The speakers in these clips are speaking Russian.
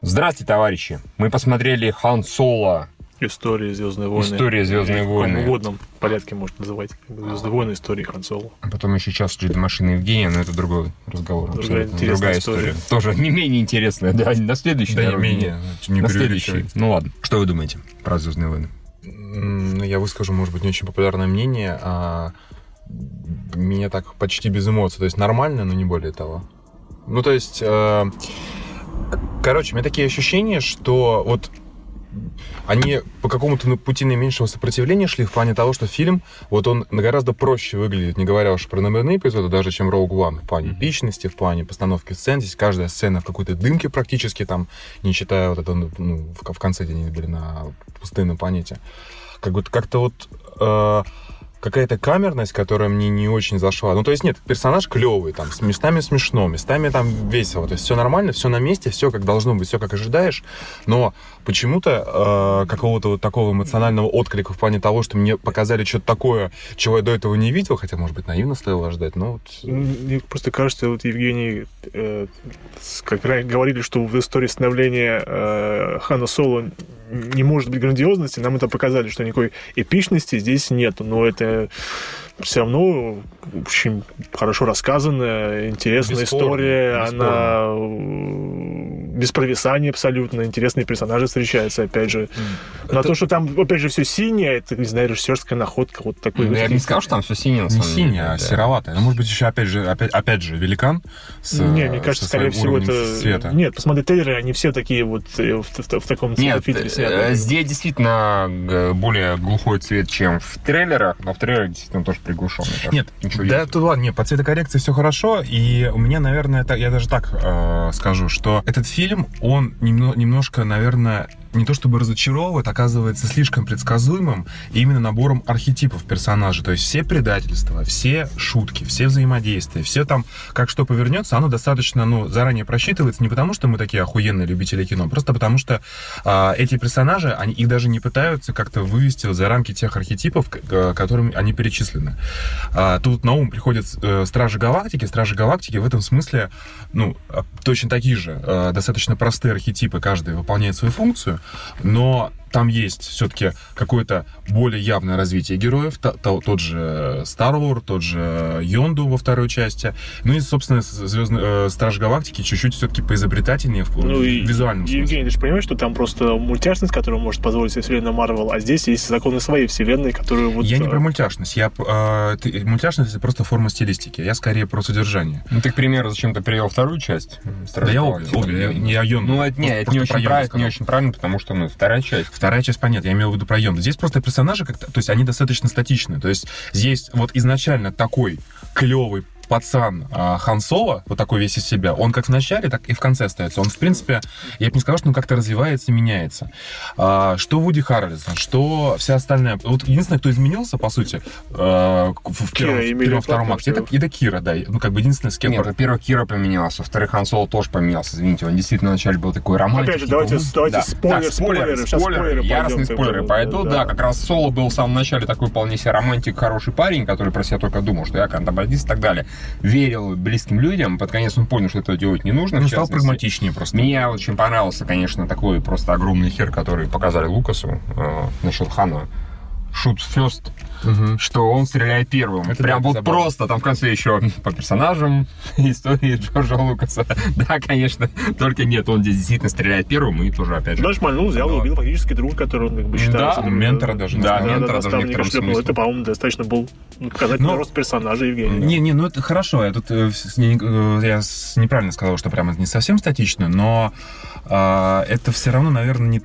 Здравствуйте, товарищи. Мы посмотрели Хан Соло. История Звездные войны. История Звездные войны. В угодном порядке можно называть. Звездные войны, история Хан Соло. А потом еще час ждет машины Евгения, но это другой разговор. Другая абсолютно. интересная Другая история. история. Тоже не менее интересная, да, на следующий. Да не наверное, менее. Не на следующий. Ну ладно. Что вы думаете про Звездные войны? Ну, я выскажу, может быть, не очень популярное мнение. А меня так почти без эмоций. То есть нормально, но не более того. Ну, то есть... э, короче, у меня такие ощущения, что вот они по какому-то пути наименьшего сопротивления шли в плане того, что фильм, вот он гораздо проще выглядит, не говоря уж про номерные эпизоды, даже чем Rogue One, в плане эпичности, в плане постановки сцен. Здесь каждая сцена в какой-то дымке практически, там, не считая вот это, ну, в, в конце, где они были на пустынной планете. Как будто как-то вот э, какая-то камерность, которая мне не очень зашла. Ну, то есть, нет, персонаж клевый, там, с местами смешно, местами там весело. То есть, все нормально, все на месте, все как должно быть, все как ожидаешь. Но почему-то э, какого-то вот такого эмоционального отклика в плане того, что мне показали что-то такое, чего я до этого не видел, хотя, может быть, наивно стоило ожидать, но вот... Мне просто кажется, вот Евгений, э, как говорили, что в истории становления э, Хана Соло не может быть грандиозности, нам это показали, что никакой эпичности здесь нету, но это все равно очень хорошо рассказанная, интересная Бесспорно, история, бесспорно. она без провисания абсолютно, интересные персонажи встречаются, опять же. На Это- то, что там, опять же, все синее, это, не знаю, режиссерская находка, вот такой. Ну, вот я бы не сказал, что там все синее, на Не самом синяя, деле, а да. сероватая. Ну, может быть, еще, опять же, опять, опять же, великан с, Не, мне кажется, со скорее всего, это... света. Нет, посмотри, трейлеры, они все такие вот э, в, в- в таком Нет, фильтре э, здесь действительно э, более глухой цвет, чем в трейлерах, но в трейлерах действительно тоже приглушенный. так Нет, ничего да, тут ладно, нет, по цветокоррекции все хорошо, и у меня, наверное, это, я даже так э, скажу, что этот фильм, он немно- немножко, наверное, не то чтобы разочаровывает, оказывается слишком предсказуемым именно набором архетипов персонажей. То есть все предательства, все шутки, все взаимодействия, все там, как что повернется, оно достаточно, ну, заранее просчитывается не потому, что мы такие охуенные любители кино, просто потому что а, эти персонажи, они, их даже не пытаются как-то вывести за рамки тех архетипов, к- которым они перечислены. А, тут на ум приходят э, Стражи Галактики. Стражи Галактики в этом смысле, ну, а, точно такие же, э, достаточно простые архетипы, каждый выполняет свою функцию, но там есть все-таки какое-то более явное развитие героев, Та- та- тот же Старлор, тот же Йонду во второй части, ну и, собственно, Звездные Стражи Галактики чуть-чуть все-таки поизобретательнее в, Ну в и визуальном смысле. Евгений, ты же понимаешь, что там просто мультяшность, которую может позволить себе вселенная Марвел, а здесь есть законы своей вселенной, которые вот... Я не э, про мультяшность. Я, э, ты- мультяшность это просто форма стилистики. Я скорее про содержание. Ну, ты, к примеру, зачем ты привел вторую часть? м, Да я обе, обе. Я, я Йонду. Ну, это, не, это не очень сказал. не очень правильно, потому что, ну, вторая часть. Вторая часть, понятно, я имел в виду про. Здесь просто персонажи как-то, то есть они достаточно статичны. То есть здесь вот изначально такой клевый пацан а, Хан Соло, вот такой весь из себя, он как в начале, так и в конце остается. Он, в принципе, я бы не сказал, что он как-то развивается, меняется. А, что Вуди Харрельсон, что вся остальная... Вот единственное, кто изменился, по сути, э, в, в Кира, первом, в Эмилия первом, втором Кларк, акте, это, это Кира, да. Ну, как бы единственное, с кем... Нет, во-первых, Кира поменялся, во-вторых, Хан Соло тоже поменялся, извините, он действительно вначале был такой романтик. Опять же, давайте- давайте спойлер- спойлеры, сейчас спойлеры яростные пойдем, спойлеры как бы, пойдут, да. да, как раз Соло был в самом начале такой вполне себе романтик, хороший парень, который про себя только думал, что я контрабандист и так далее. Верил близким людям, под конец он понял, что этого делать не нужно. Ну, стал прагматичнее просто. Мне очень понравился, конечно, такой просто огромный хер, который показали Лукасу э, насчет Хана. Шут фест, Мгм. что он стреляет первым. Это Прям вот забавно. просто, там в конце еще по персонажам истории Джорджа Лукаса. Да, конечно, только нет, он здесь действительно стреляет первым и тоже, опять же, Дальше мальнул, взял убил фактически друга, который он как бы считается. Да, ментора даже Да, ментора даже в. Это, по-моему, достаточно был ну, показательный Но- рост персонажа Евгения. Не, не, ну это хорошо. Я тут э, э, я неправильно сказал, что прям это не совсем статично, но а, это все равно, наверное, не,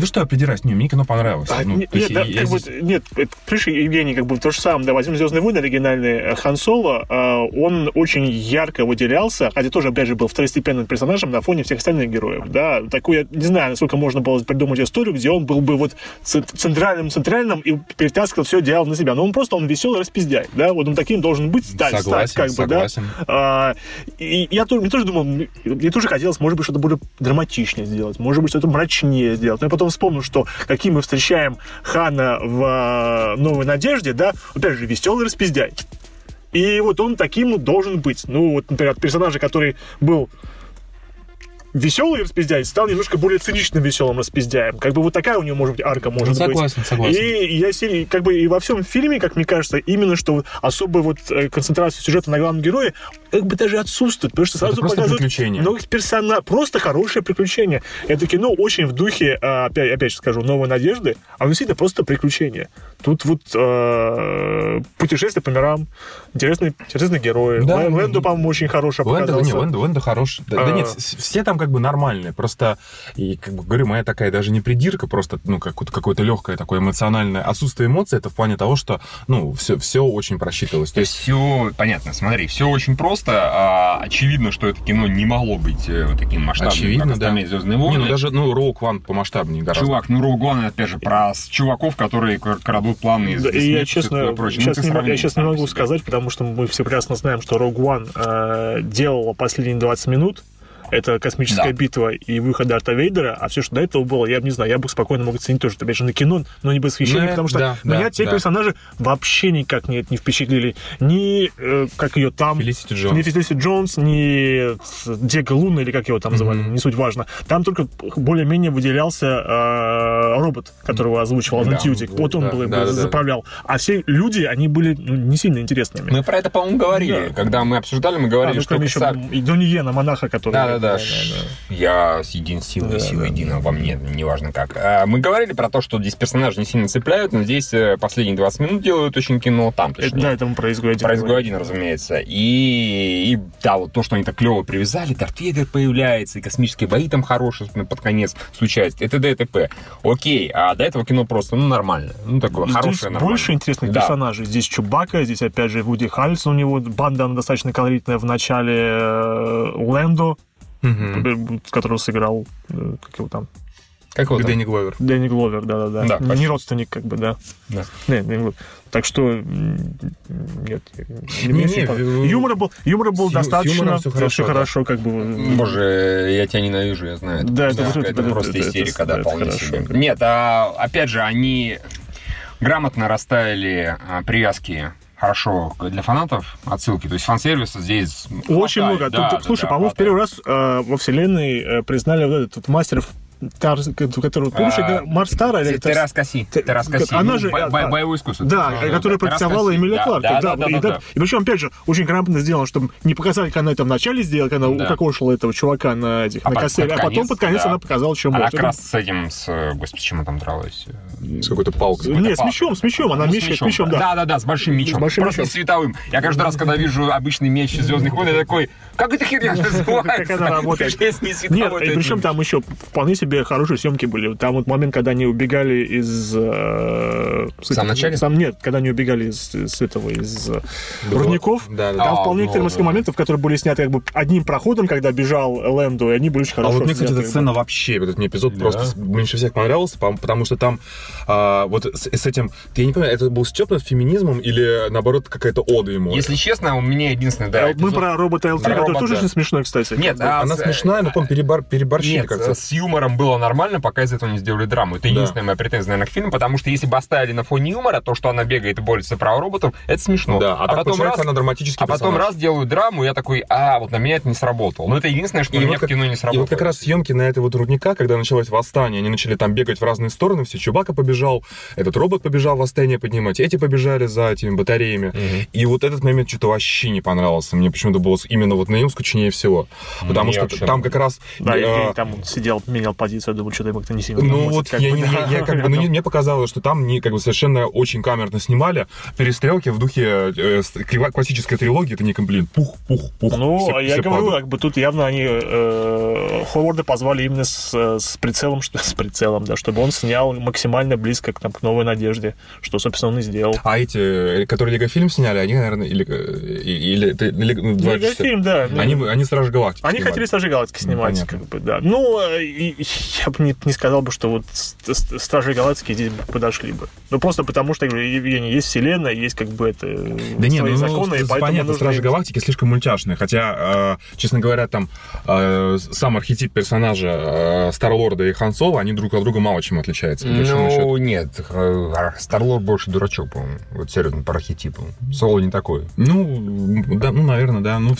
то, что я придираюсь, не, мне кино понравилось. А, Ну, то есть да, как бы, здесь- нет, это, понимаешь, Евгений, как бы то же самое, да, возьмем «Звездные войны» оригинальный э, Хан Соло, э, он очень ярко выделялся, хотя тоже, опять же, был второстепенным персонажем на фоне всех остальных героев, да, такую, я не знаю, насколько можно было придумать историю, где он был бы вот центральным-центральным и перетаскивал все дело на себя, но он просто, он веселый распиздяй, да, вот он таким должен быть, стать, Согласен, стать, как бы, да, согласен. а, и я тоже, мне тоже думал, мне, тоже хотелось, может быть, что-то более драматичнее сделать, может быть, что-то мрачнее сделать. Но я потом вспомнил, что каким мы встречаем Хана в а, «Новой надежде», да, опять же, веселый распиздяй. И вот он таким должен быть. Ну, вот, например, персонажа, который был веселый распиздяй стал немножко более циничным веселым распиздяем. Как бы вот такая у него может быть арка может согласен, быть. согласен. И я серии, как бы и во всем фильме, как мне кажется, именно что особая вот э, концентрация сюжета на главном герое как бы даже отсутствует, потому что сразу просто показывают приключение. новых персонажей, просто хорошее приключение. Это кино очень в духе, э, опять, опять же скажу, новой надежды, а оно действительно просто приключение. Тут вот э, путешествие по мирам, интересные, интересные герои. Да, Лэ- ну, Лэндо, по-моему, очень хороший Лэнда, показался. не, Лэнда, Лэнда хорош. Да, А. да нет, все там как бы нормальные. Просто, и, как бы говорю, моя такая даже не придирка, просто, ну, какое-то, какое-то легкое такое эмоциональное отсутствие эмоций, это в плане того, что, ну, все, все очень просчитывалось. То есть, все понятно, смотри, все очень просто. А, очевидно, что это кино не могло быть э, вот таким масштабным, Очевидно, как да. остальные «Звездные не, войны». ну, даже, ну, Роук Ван помасштабнее гораздо. Чувак, ну Rogue One, опять же, про с- чуваков, которые кр- крадут планы из Да, и я, честно, прочее. Ну, сейчас ты не, я сейчас не могу сказать, потому что мы все прекрасно знаем, что Rogue One э, делала последние 20 минут. Это космическая Да. битва и выход Дарта Вейдера, а все, что до этого было, я не знаю, я бы спокойно мог оценить тоже, опять же, на кино, но не без восхищения, Ну, потому что да, меня да, те да. персонажи вообще никак не, не впечатлили. Ни, э, как ее там... Фелисити Джонс. Ни Фелисити Джонс, ни Диего Луна, или как его там звали, не суть важно. Там только более-менее выделялся э, робот, которого озвучивал Алан Да. Вот он да, был, да, да, да. заправлял. А все люди, они были ну, не сильно интересными. Мы про это, по-моему, говорили. Да. Когда мы обсуждали, мы говорили, ну, что еще Пиксар- и Доньена, монаха, который... Да-да-да, я с един силой, Да, сила да. едина во мне, неважно как. А, Мы говорили про то, что здесь персонажи не сильно цепляют, но здесь э, последние 20 минут делают очень кино, там Это, точнее. да, это мы про изгой один Про говорим. изгой один, разумеется. И, и да, вот то, что они так клево привязали, Дарт Вейдер появляется, и космические бои там хорошие под конец случаются, и т.д. и т.п. Окей, а до этого кино просто, ну, нормально. Ну, такое Здесь хорошее, нормальное. больше интересных Да. персонажей. Здесь Чубака, здесь опять же Вуди Харрельсон, у него банда она достаточно колоритная в начале э, Лэндо, Мгм. э, которого сыграл, э, как его там, Как его? Дэнни Гловер. Дэнни Гловер, да-да-да. Да, не почти. родственник, как бы, да. Да. Не, Дэнни Гловер. Так что, нет. Не, не, понравилось. в- юмора был, юмора был с достаточно. всё хорошо, да. хорошо, как бы. Боже, я тебя ненавижу, я знаю. Да, это вот это, это- просто это- это- истерика, это да, вполне хорошо. себе. Нет, а, опять же, они грамотно расставили а, привязки хорошо для фанатов, отсылки. То есть фан-сервиса здесь Очень хватает, много. да, Тут, да, слушай, да, по-моему, в первый раз э, во вселенной э, признали вот этот вот мастеров Тарс, который, помнишь, А, игра Марс Стара или Те- Терраскоси. Те- Терраскоси. она Ну, же, бо- а, бо- а, боевое искусство. Да, которую да, практиковала. Эмилия Да, Кларк. Да, да, да, и, да, так- да. и причем, опять же, очень грамотно сделано, чтобы не показали, как она это вначале сделала, когда она Да. укокошила этого чувака на этих, А на под а потом под конец да. она показала, что Она может. как раз с этим, с, э, господи, чем она там дралась? С какой-то палкой. Нет, с мечом, с мечом, она Ну, с мечет, с мечом, да. Да, да, да, с большим мечом. С большим Просто не световым. Я каждый раз, когда вижу обычный меч из Звездных войн, я такой, как эта херня называется? Как она работает. Не Нет, причем это там еще вполне себе хорошие съемки были. Там вот момент, когда они убегали из... э, с В самом начале? Сам, нет, когда они убегали из, из этого, из э, рудников. Да, да, Там А, вполне ну, некоторые ну. моментов, которые были сняты как бы одним проходом, когда бежал Лэнду, и они были очень А хорошо вот мне, кстати, эта сцена вообще, этот мне эпизод Да. просто меньше всех понравился, потому что там а, вот с, с этим, я не понимаю, это был степ над феминизмом или наоборот какая-то ода ему? Если честно, у меня единственное, да, Э, Мы эпизод- про робота L3, Про который тоже очень смешной, кстати. Нет, а Она с- смешная, но, по перебор, переборщили Нет, как-то. с юмором было нормально, пока из этого не сделали драму. Это Да. единственная моя претензия, наверное, к фильму, потому что если бы оставили на фоне юмора, то, что она бегает и борется про роботов, это смешно. Да, а, так потом раз, она драматический а потом персонаж. раз делают драму, и я такой, а, вот на меня это не сработало. Но это единственное, что И на меня вот, в как, кино не и сработало. вот как раз съемки на этой вот рудника, когда началось восстание, они начали там бегать в разные стороны, все, Чубака побежал, этот робот побежал восстание поднимать, эти побежали за этими батареями. И вот этот момент что-то вообще не понравился. Мне почему-то было именно вот на нем скучнее всего. Потому Мне что вообще там как раз... Да, э, там сидел, менял позицию, я думаю, что-то ему как-то не сильно Ну вот я, бы, я- я как бы, ну, не- мне показалось, что там не как бы совершенно очень камерно снимали перестрелки в духе э, классической трилогии. Это не комплимент. Пух, пух, пух. Ну, все- я все говорю, падают. как бы тут явно они э, Ховарда позвали именно с, э, с прицелом, что, с прицелом, да, чтобы он снял максимально близко к, там, к новой надежде, что, собственно, он и сделал. А эти, э, которые Лего-фильм сняли, они, наверное, или... э, Или... Лего- ну, два часа. фильм, да. Они, они Стражи Галактики Они снимали. хотели Стражи Галактики снимать, понятно. как бы, да. Ну, и- я бы не, не сказал бы, что вот Стражи Галактики здесь подошли бы. Ну, просто потому что, я говорю, Евгений, есть вселенная, есть как бы это Да не, свои ну, законы, и ну, поэтому понятно, нужно... Стражи им- Галактики слишком мультяшные, хотя, э, честно говоря, там э, сам архетип персонажа э, Старлорда и Хан Соло, они друг от друга мало чем отличаются. Ну, нет, Старлор больше дурачок, по-моему. Вот серьезно, по архетипу. Соло не такой. Ну, да, ну, наверное, да. Ну,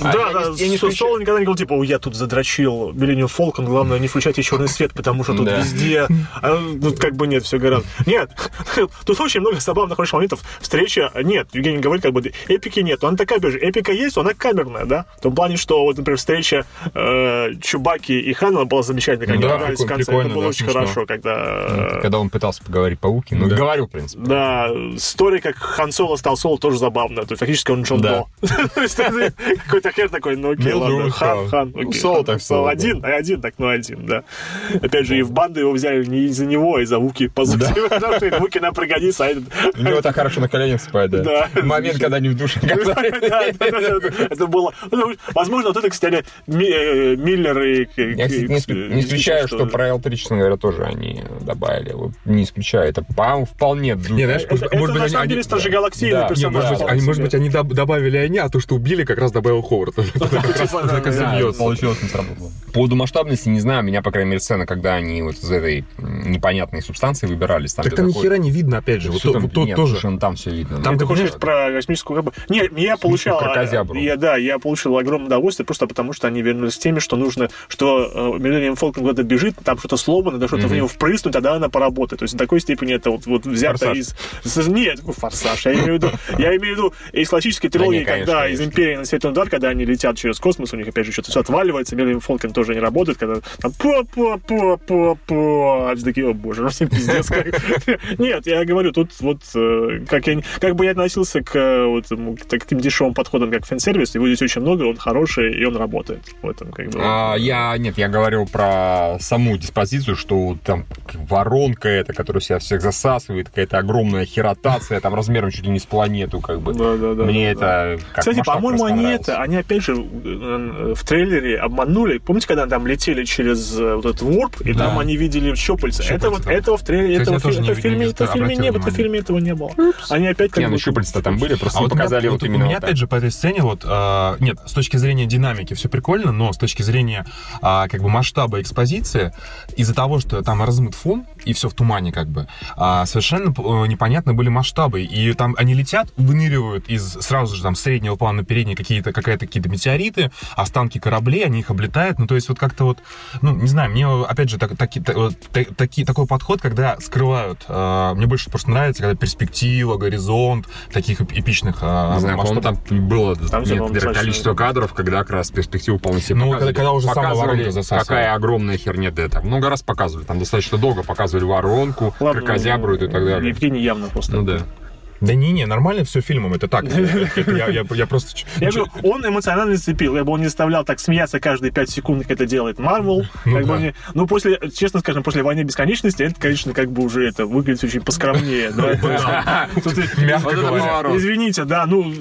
А, да, я да, не- я не Соло никогда не говорил, типа, «Ой, я тут задрочил Millennium Falcon, главное, не включайте черный свет, потому что тут Да. везде... А, ну, как бы нет, все гораздо. Нет, тут очень много забавных хороших моментов. Встреча, нет, Евгений говорит, как бы, эпики нет, она такая же, эпика есть, она камерная, да? В том плане, что, вот, например, встреча э, Чубаки и Хана была замечательная, как они Да, в прикольно, конце, это было да, очень смешно. хорошо, когда... Когда он пытался поговорить по-уки. Ну, Да. говорил, в принципе. Да, история, как Хан Соло стал Соло, тоже забавно. То есть, фактически он Джон Да. Какой-то хер такой, ну окей, ладно. Хан. Хан, Ну. Соло так Соло, один, а один так, ну один, да. Опять же, и в банду его взяли не из-за него, а из-за Вуки, по сути. Потому что Вуки нам пригодится, а этот... У него так хорошо на коленях спать, да. Да. Момент, когда они в душе Это было... ну, Возможно, вот это, кстати, э, Миллер и... Я, кстати, не, исключ- не исключаю, что про L3, честно говоря, тоже они добавили. Не исключаю. Это, по-моему, вполне... Не, знаешь, может быть, на самом деле стражегалактийный Да. Не, персонаж. может быть, они, добавили они, а то, что убили, как раз добавил Ховард. Типа, получилось, не сработало. По поводу масштабности, не знаю, меня, по крайней мере, сцена, когда они вот из этой непонятной субстанции выбирались. Там, Так там ни хера не видно, опять же. Вот то- там- вот тут нет, тоже. ну, там все видно. Там Ты ты хочешь про космическую рыбу? Не, я получал... крокозябру. Я, да, я получил огромное удовольствие просто потому, что они вернулись к теме, что нужно, что э, Millennium Falcon куда-то бежит, там что-то сломано, надо что-то в него впрыснуть, тогда она поработает. То есть в такой степени это вот, вот взято Форсаж. из... с- Нет, форсаж. Я имею в виду, я имею в виду из классической трилогии, не, конечно, когда конечно. из Империи на Светлый удар, когда они летят через космос, у них опять же что-то все отваливается, Millennium Falcon тоже не работает, когда там по все такие, о боже, всем пиздец. как». Нет, я говорю, тут вот э, как я как бы я относился к э, вот таким дешевым подходам, как фэн-сервис, его здесь очень много, он хороший, и он работает в этом, как бы. А, я, нет, я говорил про саму диспозицию, что там воронка эта, которая себя всех засасывает, какая-то огромная херотация, там размером чуть ли не с планету, как бы. Да, да, да, Мне да, это как Кстати, по-моему, они это, они опять же э, в трейлере обманули. Помните, когда там летели через вот этот ворп, и Да. там они видели щупальца? Щупальца, это вот этого в трейлере, этого, я тоже фи- не- это в фильме, это в фильме не было, это в фильме этого не было. Они опять как Не, бы... ну щупальца там были, просто А вот, у меня- показали вот вот у именно меня, вот опять же, по этой сцене, вот, а, нет, с точки зрения динамики все прикольно, но с точки зрения, а, как бы, масштаба экспозиции, из-за того, что там размыт фон, и все в тумане, как бы, а, совершенно э, непонятны были масштабы, и там они летят, выныривают из, сразу же, там, среднего плана на передний какие-то, какая-то какие-то метеориты, останки кораблей, они их облетают, ну, то есть, вот как-то вот, ну, не знаю, мне, опять же, так, таки- та- вот та- таки- такой подход, когда скрывают, а, мне больше просто нравится, когда перспектива, горизонт, таких эп- эпичных а, Не знаю, там было Там некоторое количество кадров, когда как раз перспективу полностью себе Ну, показывали. когда- когда уже сама Показывали, воронка засасывала. Какая огромная херня это. Много раз показывали. Там достаточно долго показывали воронку, Ладно, крокозябру и так далее. Евгений явно просто... Ну да. Да не-не, нормально все фильмом, это так. Я, я- я просто... Я говорю, он эмоционально зацепил. Я бы он не заставлял так смеяться каждые пять секунд, как это делает Марвел. Ну Как бы да. они- ну, после, честно скажем, после «Войны бесконечности» это, конечно, как бы уже это выглядит очень поскромнее. и- Мягко говоря. Извините, да, ну,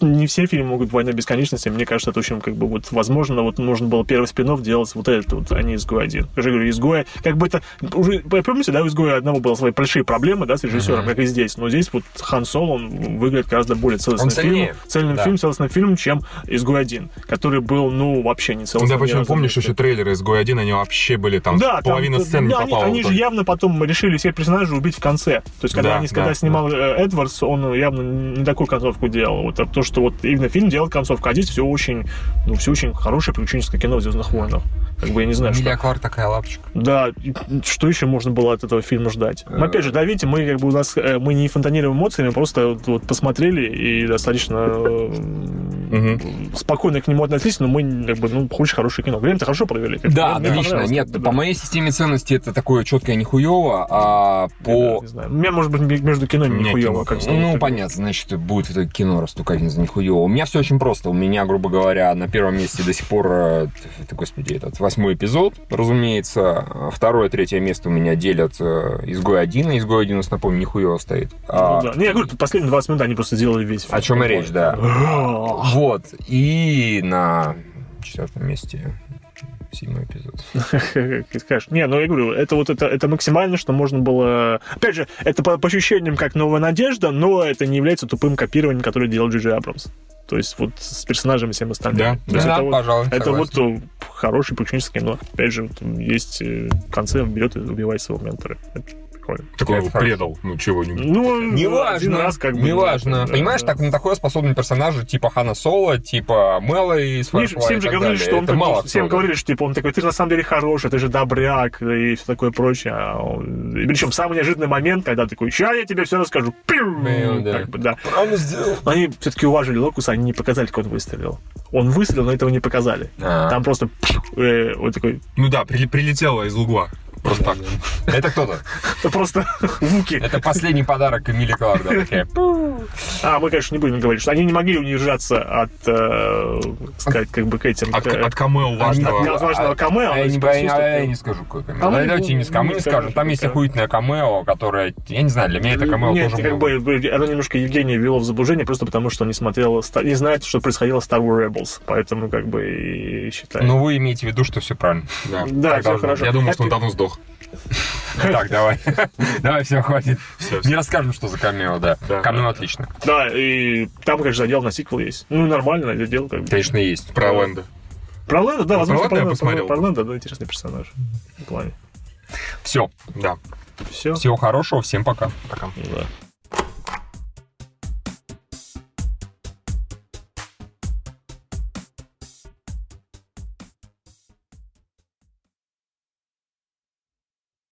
не все фильмы могут «Война бесконечности». Мне кажется, это очень, как бы, вот, возможно, вот нужно было первый спин делать вот этот вот, а не «Изгой один». Я же говорю, «Изгоя», как бы это, уже, помните, да, у «Изгоя» одного было свои большие проблемы, да, с режиссером, как и здесь. Но здесь вот Хан Соло, он выглядит гораздо более целостным фильмом, цельным Да. фильм, целостным фильмом, чем «Изгой один», который был, ну, вообще не целостным. Да, ни почему помнишь вместе. еще трейлеры из Гой 1, они вообще были там, Да, половина там, сцен не да, они, попала. они в же явно потом решили всех персонажей убить в конце. То есть, когда, Да, они, да, когда да. снимал э, Эдвардс, он явно не такую концовку делал. Вот, а то, что вот именно фильм делал концовку, а здесь все очень, ну, все очень хорошее приключенческое кино в «Звездных войнах». Как бы я не знаю, что... Эмилия Кларк такая лапочка. Да, что еще можно было от этого фильма ждать? Но, опять же, да, видите, мы как бы у нас э, мы не фонтанируем эмоциями, просто вот, вот посмотрели и достаточно э, спокойно к нему относились, но мы как бы, ну, очень хорошее кино. Время-то хорошо провели. Как Да, мне отлично. Нет, Да. по моей системе ценностей это такое четкое нихуево, а Да, по... не знаю. У меня, может быть, между кино меня нихуево. Как. Ну, понятно, значит, будет это кино растукать за нихуево. У меня все очень просто. У меня, грубо говоря, на первом месте до сих пор, это, господи, этот восьмой эпизод, разумеется. Второе, третье место у меня делят э, Изгой 1, и Изгой 1, у нас, напомню, нихуево стоит. А, Ну, да. Не, я говорю, последние 20 минут они просто сделали весь фильм. О чем и речь, да. Вот. И на четвертом месте седьмой эпизод. Скажешь. Не, ну я говорю, это вот это, это максимально, что можно было... Опять же, это по, по ощущениям как новая надежда, но это не является тупым копированием, которое делал Джиджи Абрамс. То есть вот с персонажами всем остальным. Да. Да, это вот, пожалуй, это вот согласен. э, хорошее приключенческое кино. Опять же, вот есть э, в конце он берет и убивает своего ментора. Это прикольно. Такой его предал, ну чего-нибудь. Ну, Неважно, раз как бы... неважно. да, Понимаешь, да. так, на такое способны персонажи типа Хана Соло, типа Мэла же- всем и же говорили, что он такой- мало всем говорили, что типа он такой, ты же на самом деле хороший, ты же добряк и все такое прочее. И причем самый неожиданный момент, когда такой, ща я тебе все расскажу. Пиу! Ну, да. Как бы, да. Правильно сделал. Но они все-таки уважили Локуса, они не показали, как он выстрелил. Он выстрелил, но этого не показали. А. Там просто э, вот такой, Ну да, при- прилетело из угла. Просто так. Это кто-то. это просто вуки. Это последний подарок Эмили Кларк. такая. А, мы, конечно, не будем говорить, что они не могли удержаться от, э, сказать, как бы к этим... От, к- от камео важного. от важного камео, А я не, а я не скажу, какое камео. А Давайте не. Мы не скажем. Там есть охуительное камео, которое... Я не знаю, для меня это камео Нет, тоже как бы оно немножко Евгения ввело в заблуждение, просто потому что не смотрел, не знает, что происходило в Star Wars Rebels, поэтому как бы и считаю. Ну, вы имеете в виду, что все правильно. Да. все хорошо. Я думал, что он давно сдох. Так, давай. Давай, все, хватит. Не расскажем, что за камео, да. Камео отлично. Да, и там, конечно, задел на сиквел есть. Ну, нормально, дело как бы. Конечно, есть. Про Лэнда. Про Лэнда, да, возможно, Лэнда я про, посмотрел. про Лэнда, да, интересный персонаж. В плане. Все. Да. Все. Всего хорошего. Всем пока. Пока. Да.